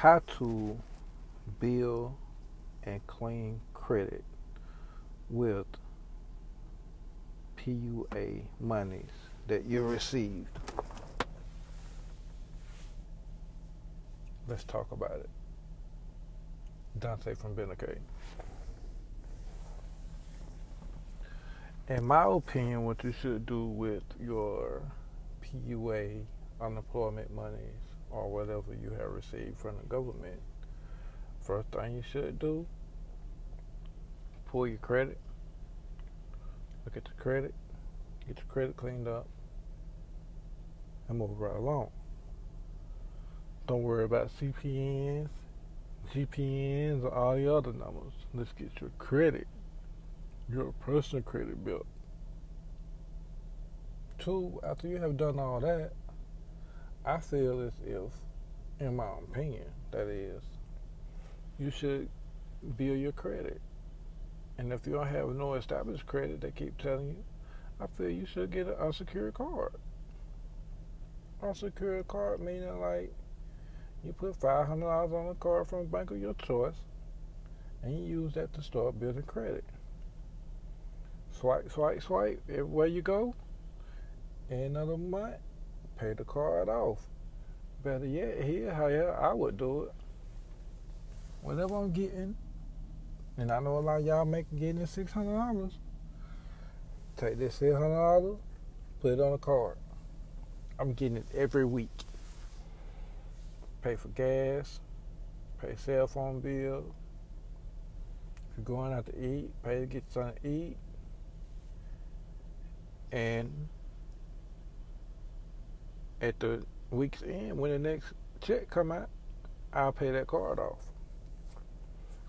how to build and claim credit with PUA monies that you received. Let's talk about it. Dante from Benacay. In my opinion, what you should do with your PUA unemployment monies or whatever you have received from the government, first thing you should do, pull your credit, look at the credit, get your credit cleaned up, and move right along. Don't worry about CPNs, GPNs, or all the other numbers. Let's get your credit, your personal credit built. Two, after you have done all that, I feel as if, in my opinion, that is, you should build your credit. And if you don't have no established credit, they keep telling you, I feel you should get an unsecured card. Unsecured card meaning like you put five hundred dollars on a card from a bank of your choice, and you use that to start building credit. Swipe, swipe, swipe. Everywhere you go, of the month, pay the card off. Better yet, here, however, I would do it. Whatever I'm getting, and I know a lot of y'all making getting six hundred dollars. Take this six hundred dollars, put it on a card. I'm getting it every week. Pay for gas, pay cell phone bill. If you're going out to eat, pay to get something to eat. And at the week's end, when the next check come out, I'll pay that card off.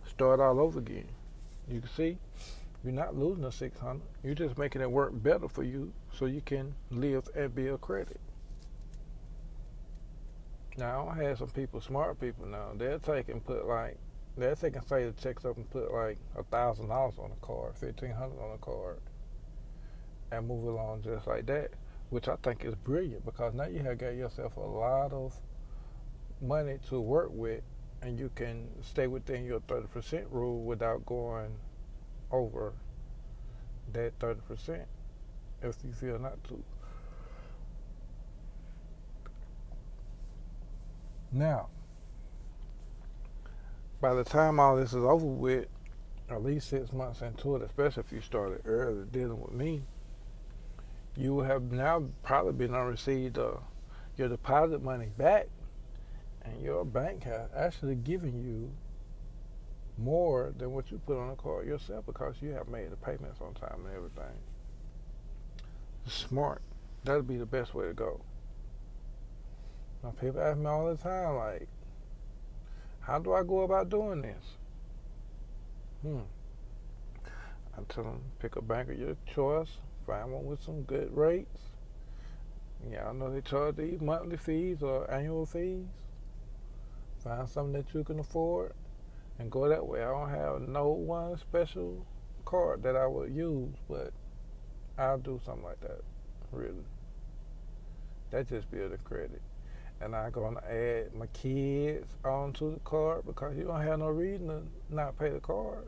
Start all over again. You can see, you're not losing the 600. You're just making it work better for you so you can live and build credit. Now, I have some people, smart people now, they'll take and put like, they'll take and say the checks up and put like a $1,000 on a card, 1500 on a card, and move along just like that which I think is brilliant because now you have got yourself a lot of money to work with and you can stay within your 30% rule without going over that 30% if you feel not to. Now, by the time all this is over with, at least six months into it, especially if you started early dealing with me, you have now probably been on received uh, your deposit money back, and your bank has actually given you more than what you put on the card yourself because you have made the payments on time and everything. Smart. That'd be the best way to go. Now people ask me all the time, like, how do I go about doing this? Hmm. I tell them pick a bank of your choice Find one with some good rates. Y'all know they charge these monthly fees or annual fees. Find something that you can afford and go that way. I don't have no one special card that I would use, but I'll do something like that. Really. That just building credit. And I'm gonna add my kids onto the card because you don't have no reason to not pay the card.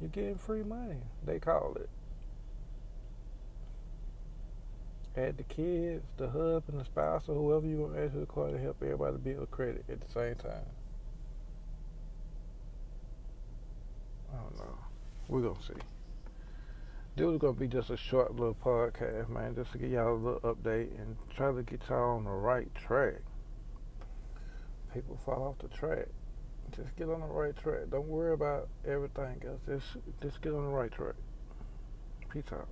You're getting free money, they call it. Add the kids, the husband, the spouse, or whoever you want to add to the card to help everybody build credit at the same time. I don't know. We're gonna see. This was gonna be just a short little podcast, man, just to get y'all a little update and try to get y'all on the right track. People fall off the track. Just get on the right track. Don't worry about everything else. Just just get on the right track. Peace out.